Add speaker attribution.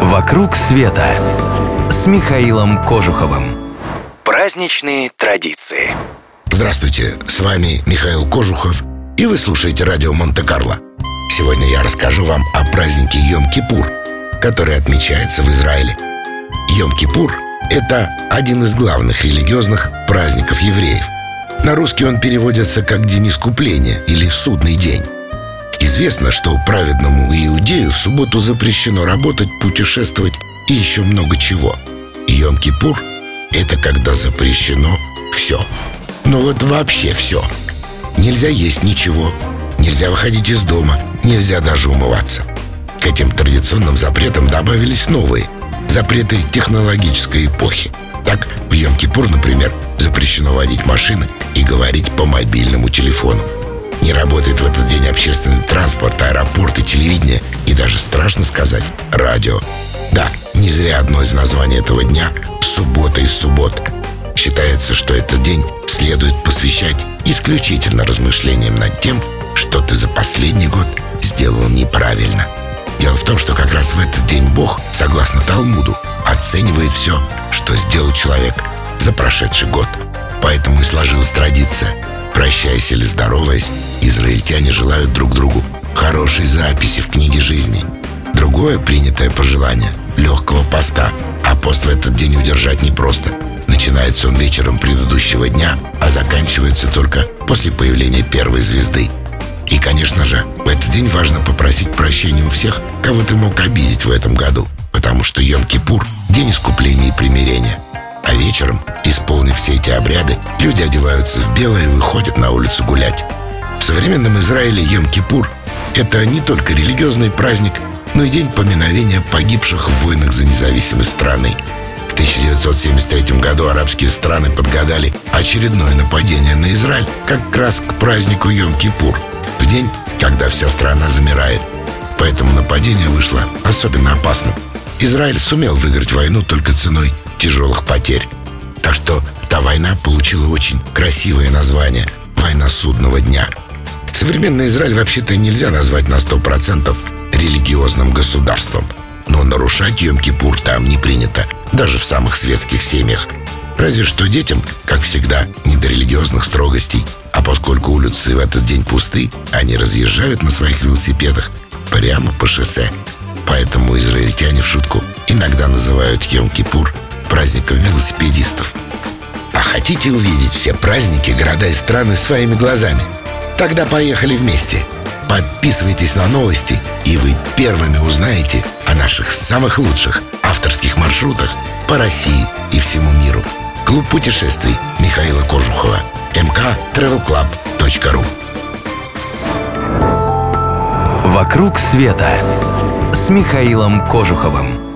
Speaker 1: «Вокруг света» с Михаилом Кожуховым. Праздничные традиции.
Speaker 2: Здравствуйте, с вами Михаил Кожухов, и вы слушаете радио Монте-Карло. Сегодня я расскажу вам о празднике Йом-Кипур, который отмечается в Израиле. Йом-Кипур – это один из главных религиозных праздников евреев. На русский он переводится как «День искупления» или «Судный день». Известно, что праведному иудею в субботу запрещено работать, путешествовать и еще много чего. Йом-Кипур – это когда запрещено все. Ну вот вообще все. Нельзя есть ничего, нельзя выходить из дома, нельзя даже умываться. К этим традиционным запретам добавились новые – запреты технологической эпохи. Так, в Йом-Кипур, например, запрещено водить машины и говорить по мобильному телефону. Не работает в этот день общественный транспорт, аэропорт и телевидение, и даже страшно сказать, радио. Да, не зря одно из названий этого дня – «Суббота из суббот». Считается, что этот день следует посвящать исключительно размышлениям над тем, что ты за последний год сделал неправильно. Дело в том, что как раз в этот день Бог, согласно Талмуду, оценивает все, что сделал человек за прошедший год. Поэтому и сложилась традиция – Прощаясь или здороваясь, израильтяне желают друг другу хорошей записи в книге жизни. Другое принятое пожелание – легкого поста, а пост в этот день удержать непросто. Начинается он вечером предыдущего дня, а заканчивается только после появления первой звезды. И, конечно же, в этот день важно попросить прощения у всех, кого ты мог обидеть в этом году, потому что Йом-Кипур – день искупления и примирения – а вечером, исполнив все эти обряды, люди одеваются в белое и выходят на улицу гулять. В современном Израиле Йом-Кипур – это не только религиозный праздник, но и день поминовения погибших в войнах за независимость страны. В 1973 году арабские страны подгадали очередное нападение на Израиль как раз к празднику Йом-Кипур, в день, когда вся страна замирает. Поэтому нападение вышло особенно опасным. Израиль сумел выиграть войну только ценой тяжелых потерь. Так что та война получила очень красивое название «Война судного дня». Современный Израиль вообще-то нельзя назвать на сто процентов религиозным государством. Но нарушать Йом-Кипур там не принято, даже в самых светских семьях. Разве что детям, как всегда, не до религиозных строгостей. А поскольку улицы в этот день пусты, они разъезжают на своих велосипедах прямо по шоссе. Поэтому израильтяне в шутку иногда называют Йом-Кипур праздником велосипедистов. А хотите увидеть все праздники, города и страны своими глазами? Тогда поехали вместе. Подписывайтесь на новости, и вы первыми узнаете о наших самых лучших авторских маршрутах по России и всему миру. Клуб путешествий Михаила Кожухова. mktravelclub.ru
Speaker 1: «Вокруг света» с Михаилом Кожуховым.